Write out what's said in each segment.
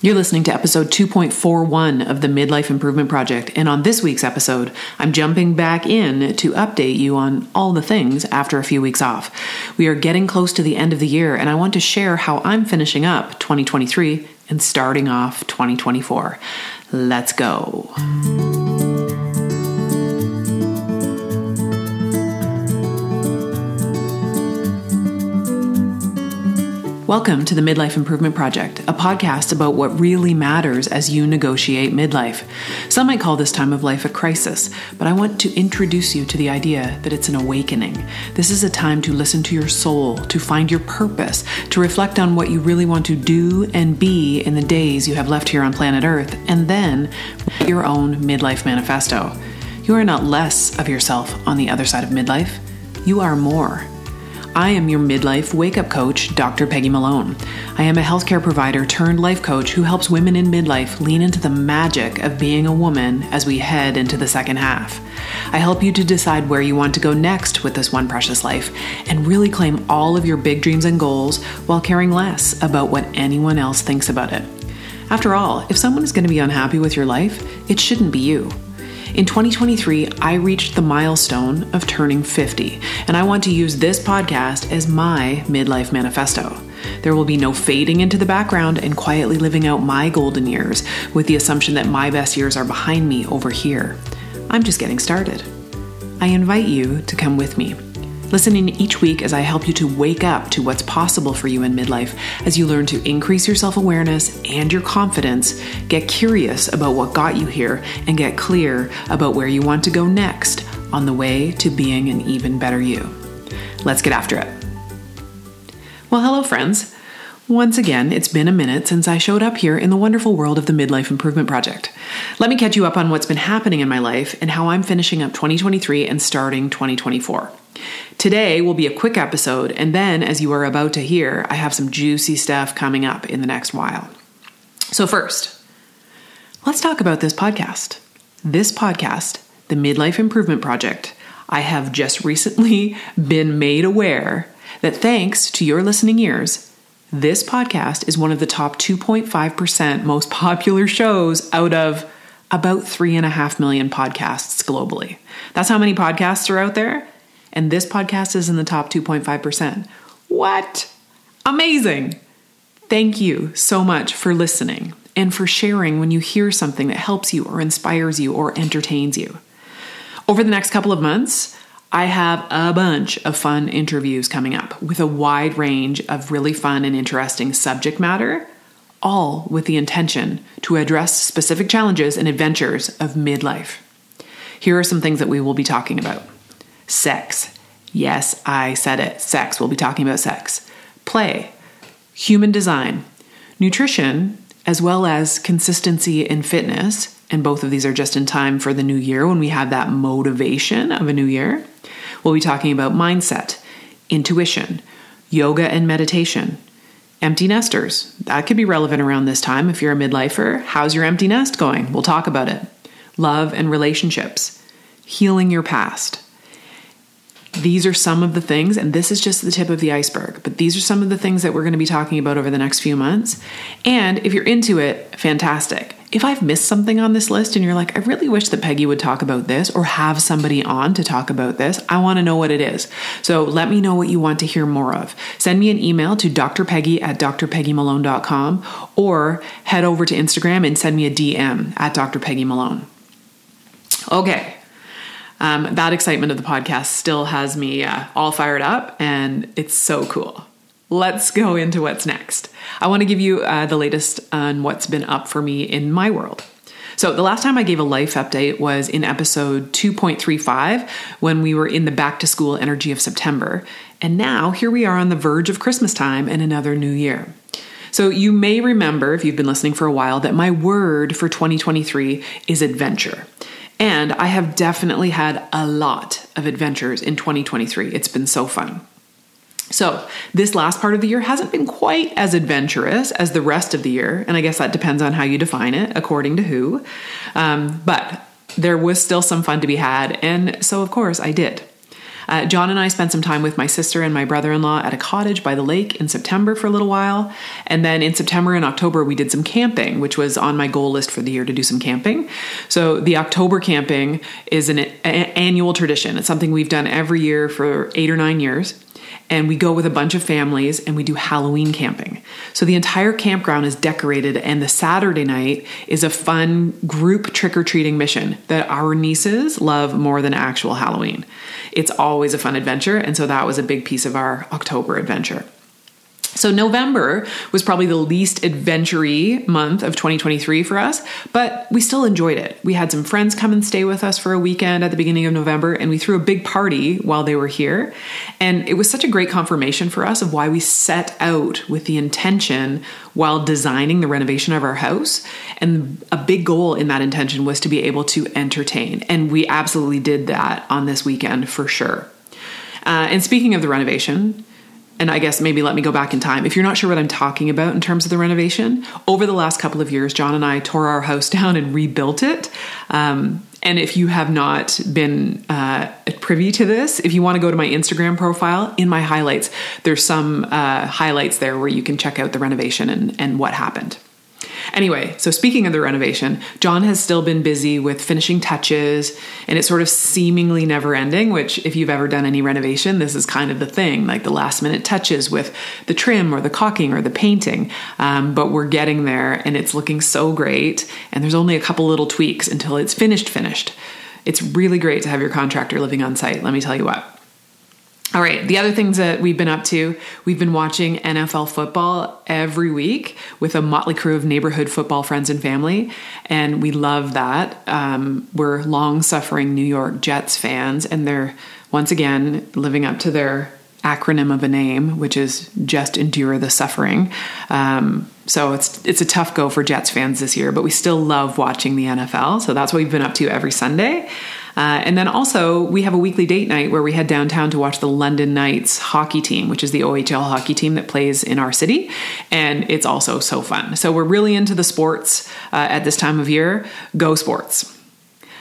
You're listening to episode 2.41 of the Midlife Improvement Project, and on this week's episode, I'm jumping back in to update you on all the things after a few weeks off. We are getting close to the end of the year, and I want to share how I'm finishing up 2023 and starting off 2024. Let's go. Welcome to the Midlife Improvement Project, a podcast about what really matters as you negotiate midlife. Some might call this time of life a crisis, but I want to introduce you to the idea that it's an awakening. This is a time to listen to your soul, to find your purpose, to reflect on what you really want to do and be in the days you have left here on planet Earth, and then your own midlife manifesto. You are not less of yourself on the other side of midlife, you are more. I am your midlife wake up coach, Dr. Peggy Malone. I am a healthcare provider turned life coach who helps women in midlife lean into the magic of being a woman as we head into the second half. I help you to decide where you want to go next with this one precious life and really claim all of your big dreams and goals while caring less about what anyone else thinks about it. After all, if someone is going to be unhappy with your life, it shouldn't be you. In 2023, I reached the milestone of turning 50, and I want to use this podcast as my midlife manifesto. There will be no fading into the background and quietly living out my golden years with the assumption that my best years are behind me over here. I'm just getting started. I invite you to come with me. Listen in each week as I help you to wake up to what's possible for you in midlife as you learn to increase your self awareness and your confidence, get curious about what got you here, and get clear about where you want to go next on the way to being an even better you. Let's get after it. Well, hello, friends. Once again, it's been a minute since I showed up here in the wonderful world of the Midlife Improvement Project. Let me catch you up on what's been happening in my life and how I'm finishing up 2023 and starting 2024. Today will be a quick episode, and then, as you are about to hear, I have some juicy stuff coming up in the next while. So, first, let's talk about this podcast. This podcast, the Midlife Improvement Project, I have just recently been made aware that thanks to your listening ears, this podcast is one of the top 2.5% most popular shows out of about 3.5 million podcasts globally. That's how many podcasts are out there. And this podcast is in the top 2.5%. What? Amazing. Thank you so much for listening and for sharing when you hear something that helps you or inspires you or entertains you. Over the next couple of months, I have a bunch of fun interviews coming up with a wide range of really fun and interesting subject matter, all with the intention to address specific challenges and adventures of midlife. Here are some things that we will be talking about sex. Yes, I said it. Sex. We'll be talking about sex. Play, human design, nutrition, as well as consistency in fitness. And both of these are just in time for the new year when we have that motivation of a new year. We'll be talking about mindset, intuition, yoga and meditation, empty nesters. That could be relevant around this time if you're a midlifer. How's your empty nest going? We'll talk about it. Love and relationships, healing your past. These are some of the things, and this is just the tip of the iceberg, but these are some of the things that we're going to be talking about over the next few months. And if you're into it, fantastic if I've missed something on this list and you're like, I really wish that Peggy would talk about this or have somebody on to talk about this, I want to know what it is. So let me know what you want to hear more of. Send me an email to drpeggy at drpeggymalone.com or head over to Instagram and send me a DM at drpeggymalone. Okay. Um, that excitement of the podcast still has me uh, all fired up and it's so cool let's go into what's next. I want to give you uh, the latest on what's been up for me in my world. So, the last time I gave a life update was in episode 2.35 when we were in the back to school energy of September. And now here we are on the verge of Christmas time and another new year. So, you may remember, if you've been listening for a while, that my word for 2023 is adventure. And I have definitely had a lot of adventures in 2023. It's been so fun. So, this last part of the year hasn't been quite as adventurous as the rest of the year, and I guess that depends on how you define it, according to who. Um, but there was still some fun to be had, and so of course I did. Uh, John and I spent some time with my sister and my brother in law at a cottage by the lake in September for a little while. And then in September and October, we did some camping, which was on my goal list for the year to do some camping. So the October camping is an a- annual tradition. It's something we've done every year for eight or nine years and we go with a bunch of families and we do Halloween camping. So the entire campground is decorated, and the Saturday night is a fun group trick or treating mission that our nieces love more than actual Halloween. It's always a fun adventure, and so that was a big piece of our October adventure. So November was probably the least adventure month of 2023 for us, but we still enjoyed it. We had some friends come and stay with us for a weekend at the beginning of November, and we threw a big party while they were here. And it was such a great confirmation for us of why we set out with the intention while designing the renovation of our house. And a big goal in that intention was to be able to entertain. And we absolutely did that on this weekend for sure. Uh, and speaking of the renovation, and I guess maybe let me go back in time. If you're not sure what I'm talking about in terms of the renovation, over the last couple of years, John and I tore our house down and rebuilt it. Um, and if you have not been uh, privy to this, if you want to go to my Instagram profile, in my highlights, there's some uh, highlights there where you can check out the renovation and, and what happened. Anyway, so speaking of the renovation, John has still been busy with finishing touches and it's sort of seemingly never ending, which, if you've ever done any renovation, this is kind of the thing like the last minute touches with the trim or the caulking or the painting. Um, but we're getting there and it's looking so great. And there's only a couple little tweaks until it's finished, finished. It's really great to have your contractor living on site, let me tell you what. All right, the other things that we've been up to, we've been watching NFL football every week with a motley crew of neighborhood football friends and family, and we love that. Um, we're long suffering New York Jets fans, and they're once again living up to their acronym of a name, which is just endure the suffering. Um, so it's it's a tough go for Jets fans this year, but we still love watching the NFL. So that's what we've been up to every Sunday. Uh, and then also, we have a weekly date night where we head downtown to watch the London Knights hockey team, which is the OHL hockey team that plays in our city. And it's also so fun. So we're really into the sports uh, at this time of year. Go sports.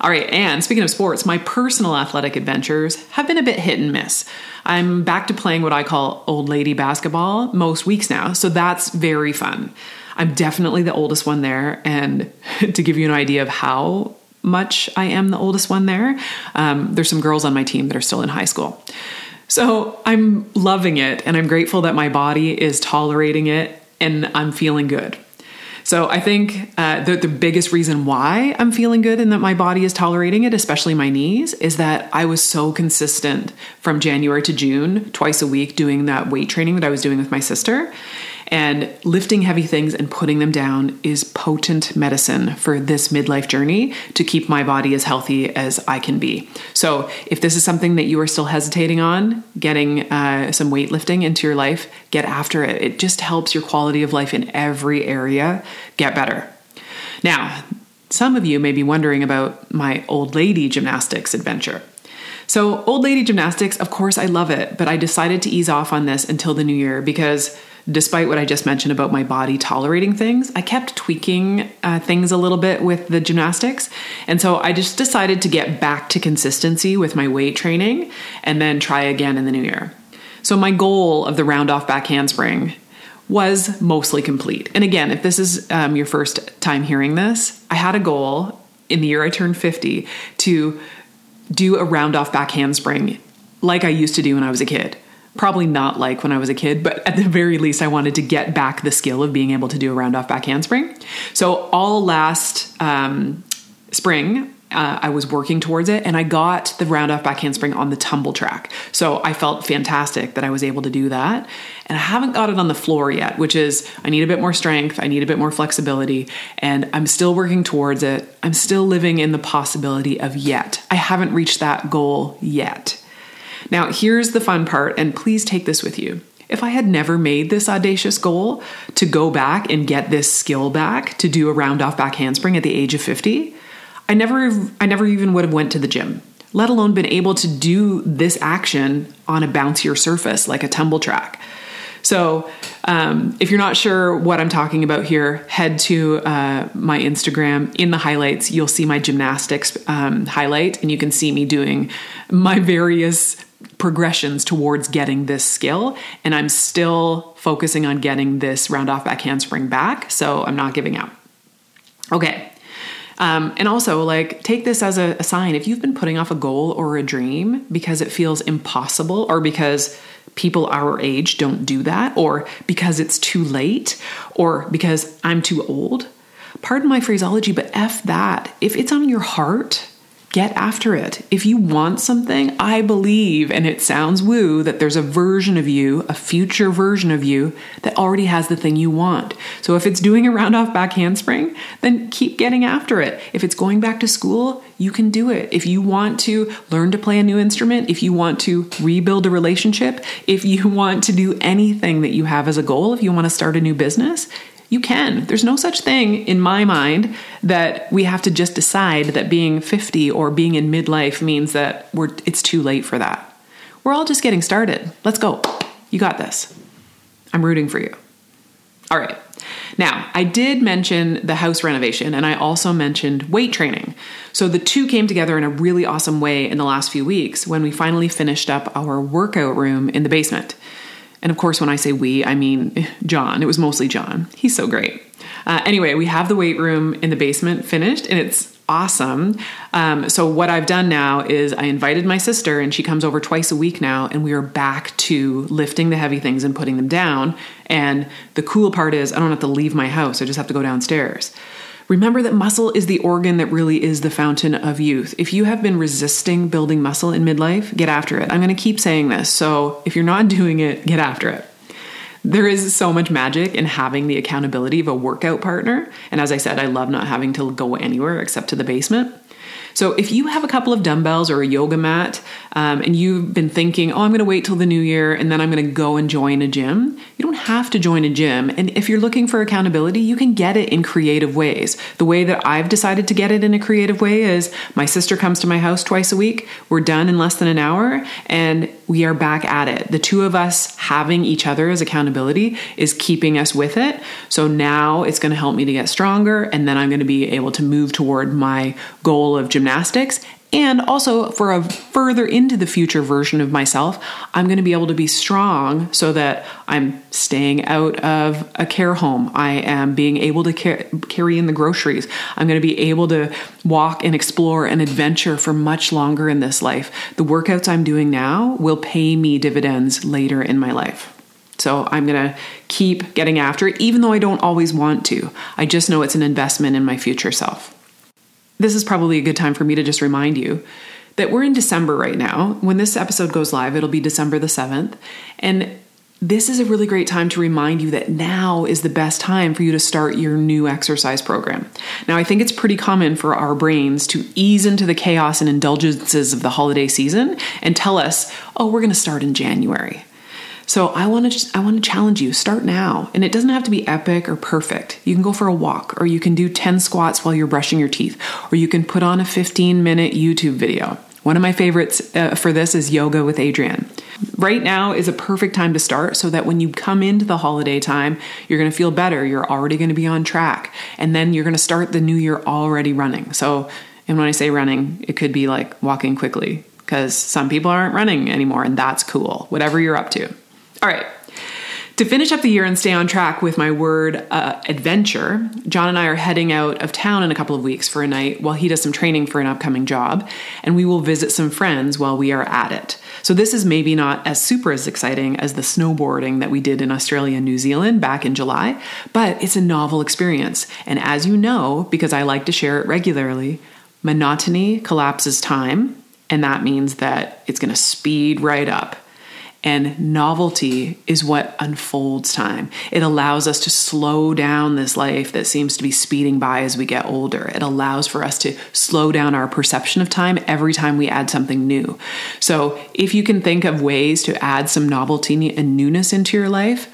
All right, and speaking of sports, my personal athletic adventures have been a bit hit and miss. I'm back to playing what I call old lady basketball most weeks now, so that's very fun. I'm definitely the oldest one there, and to give you an idea of how much I am the oldest one there. Um, there's some girls on my team that are still in high school. So I'm loving it and I'm grateful that my body is tolerating it and I'm feeling good. So I think uh, the, the biggest reason why I'm feeling good and that my body is tolerating it, especially my knees, is that I was so consistent from January to June, twice a week, doing that weight training that I was doing with my sister. And lifting heavy things and putting them down is potent medicine for this midlife journey to keep my body as healthy as I can be. So, if this is something that you are still hesitating on, getting uh, some weightlifting into your life, get after it. It just helps your quality of life in every area get better. Now, some of you may be wondering about my old lady gymnastics adventure. So, old lady gymnastics, of course, I love it, but I decided to ease off on this until the new year because despite what I just mentioned about my body tolerating things, I kept tweaking uh, things a little bit with the gymnastics. And so I just decided to get back to consistency with my weight training and then try again in the new year. So my goal of the round off back handspring was mostly complete. And again, if this is um, your first time hearing this, I had a goal in the year I turned 50 to do a round off back handspring like I used to do when I was a kid probably not like when I was a kid, but at the very least, I wanted to get back the skill of being able to do a round off back handspring. So, all last um, spring, uh, I was working towards it and I got the round off back handspring on the tumble track. So I felt fantastic that I was able to do that. And I haven't got it on the floor yet, which is I need a bit more strength, I need a bit more flexibility, and I'm still working towards it. I'm still living in the possibility of yet. I haven't reached that goal yet. Now, here's the fun part, and please take this with you. If I had never made this audacious goal to go back and get this skill back to do a round off back handspring at the age of 50, I never I never even would have went to the gym, let alone been able to do this action on a bouncier surface like a tumble track. So, um, if you're not sure what I'm talking about here, head to uh, my Instagram. In the highlights, you'll see my gymnastics um, highlight, and you can see me doing my various progressions towards getting this skill, and I'm still focusing on getting this round off back handspring back. So I'm not giving up. Okay. Um, and also, like, take this as a, a sign. If you've been putting off a goal or a dream because it feels impossible or because people our age don't do that, or because it's too late, or because I'm too old, pardon my phraseology, but F that. If it's on your heart, get after it. If you want something, I believe, and it sounds woo, that there's a version of you, a future version of you, that already has the thing you want. So if it's doing a round off back handspring, then keep getting after it. If it's going back to school, you can do it. If you want to learn to play a new instrument, if you want to rebuild a relationship, if you want to do anything that you have as a goal, if you want to start a new business, you can. There's no such thing in my mind that we have to just decide that being 50 or being in midlife means that we're it's too late for that. We're all just getting started. Let's go. You got this. I'm rooting for you. All right. Now, I did mention the house renovation and I also mentioned weight training. So the two came together in a really awesome way in the last few weeks when we finally finished up our workout room in the basement. And of course, when I say we, I mean John. It was mostly John. He's so great. Uh, anyway, we have the weight room in the basement finished, and it's awesome. Um, so, what I've done now is I invited my sister, and she comes over twice a week now, and we are back to lifting the heavy things and putting them down. And the cool part is, I don't have to leave my house, I just have to go downstairs. Remember that muscle is the organ that really is the fountain of youth. If you have been resisting building muscle in midlife, get after it. I'm going to keep saying this. So if you're not doing it, get after it. There is so much magic in having the accountability of a workout partner. And as I said, I love not having to go anywhere except to the basement. So if you have a couple of dumbbells or a yoga mat um, and you've been thinking, oh, I'm going to wait till the new year and then I'm going to go and join a gym, you don't have to join a gym. And if you're looking for accountability, you can get it in creative ways. The way that I've decided to get it in a creative way is my sister comes to my house twice a week. We're done in less than an hour and we are back at it. The two of us having each other as accountability is keeping us with it. So now it's going to help me to get stronger and then I'm going to be able to move toward my goal of gymnastics and also for a further into the future version of myself, I'm going to be able to be strong so that I'm staying out of a care home. I am being able to car- carry in the groceries. I'm going to be able to walk and explore and adventure for much longer in this life. The workouts I'm doing now will pay me dividends later in my life. So I'm going to keep getting after it, even though I don't always want to. I just know it's an investment in my future self this is probably a good time for me to just remind you that we're in December right now. When this episode goes live, it'll be December the 7th. And this is a really great time to remind you that now is the best time for you to start your new exercise program. Now, I think it's pretty common for our brains to ease into the chaos and indulgences of the holiday season and tell us, oh, we're going to start in January. So I want to I want to challenge you. Start now, and it doesn't have to be epic or perfect. You can go for a walk, or you can do ten squats while you're brushing your teeth, or you can put on a 15 minute YouTube video. One of my favorites uh, for this is yoga with Adriene. Right now is a perfect time to start so that when you come into the holiday time, you're going to feel better. You're already going to be on track. And then you're going to start the new year already running. So, and when I say running, it could be like walking quickly because some people aren't running anymore, and that's cool, whatever you're up to. All right. To finish up the year and stay on track with my word uh, adventure, John and I are heading out of town in a couple of weeks for a night while he does some training for an upcoming job, and we will visit some friends while we are at it. So, this is maybe not as super as exciting as the snowboarding that we did in Australia and New Zealand back in July, but it's a novel experience. And as you know, because I like to share it regularly, monotony collapses time, and that means that it's going to speed right up. And novelty is what unfolds time. It allows us to slow down this life that seems to be speeding by as we get older. It allows for us to slow down our perception of time every time we add something new. So, if you can think of ways to add some novelty and newness into your life,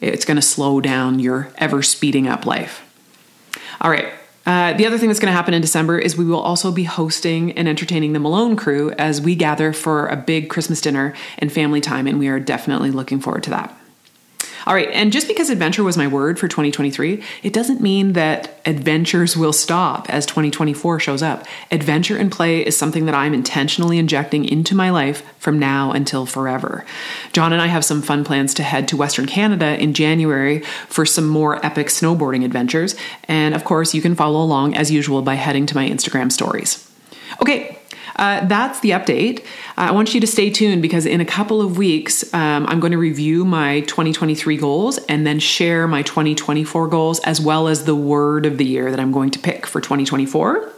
it's going to slow down your ever speeding up life. All right, uh, the other thing that's going to happen in December is we will also be hosting and entertaining the Malone crew as we gather for a big Christmas dinner and family time, and we are definitely looking forward to that. All right, and just because adventure was my word for 2023, it doesn't mean that adventures will stop as 2024 shows up. Adventure and play is something that I'm intentionally injecting into my life from now until forever. John and I have some fun plans to head to Western Canada in January for some more epic snowboarding adventures, and of course, you can follow along as usual by heading to my Instagram stories. Okay, uh, that's the update. Uh, I want you to stay tuned because in a couple of weeks, um, I'm going to review my 2023 goals and then share my 2024 goals as well as the word of the year that I'm going to pick for 2024.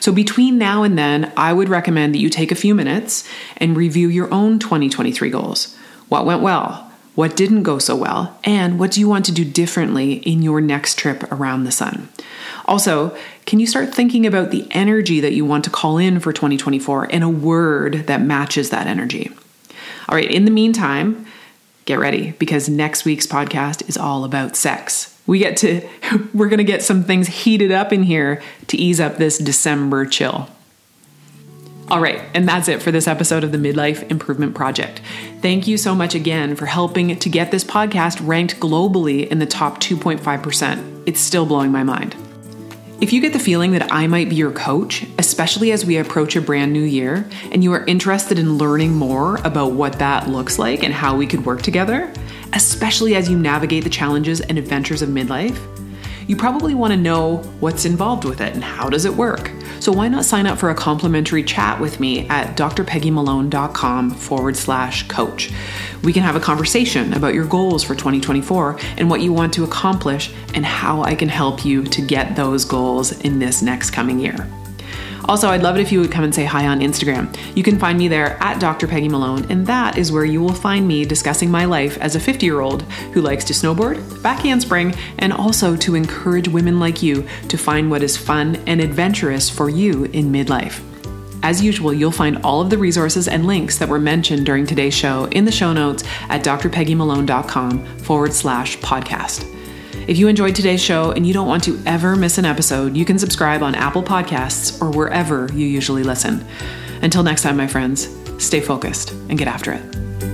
So, between now and then, I would recommend that you take a few minutes and review your own 2023 goals. What went well? What didn't go so well? And what do you want to do differently in your next trip around the sun? Also, can you start thinking about the energy that you want to call in for 2024 and a word that matches that energy? All right, in the meantime, get ready because next week's podcast is all about sex. We get to, we're going to get some things heated up in here to ease up this December chill. All right, and that's it for this episode of the Midlife Improvement Project. Thank you so much again for helping to get this podcast ranked globally in the top 2.5%. It's still blowing my mind. If you get the feeling that I might be your coach, especially as we approach a brand new year, and you are interested in learning more about what that looks like and how we could work together, especially as you navigate the challenges and adventures of midlife, you probably want to know what's involved with it and how does it work. So why not sign up for a complimentary chat with me at drpeggymalone.com forward slash coach. We can have a conversation about your goals for 2024 and what you want to accomplish and how I can help you to get those goals in this next coming year. Also, I'd love it if you would come and say hi on Instagram. You can find me there at Dr. Peggy Malone, and that is where you will find me discussing my life as a 50 year old who likes to snowboard, back handspring, and also to encourage women like you to find what is fun and adventurous for you in midlife. As usual, you'll find all of the resources and links that were mentioned during today's show in the show notes at drpeggymalone.com forward slash podcast. If you enjoyed today's show and you don't want to ever miss an episode, you can subscribe on Apple Podcasts or wherever you usually listen. Until next time, my friends, stay focused and get after it.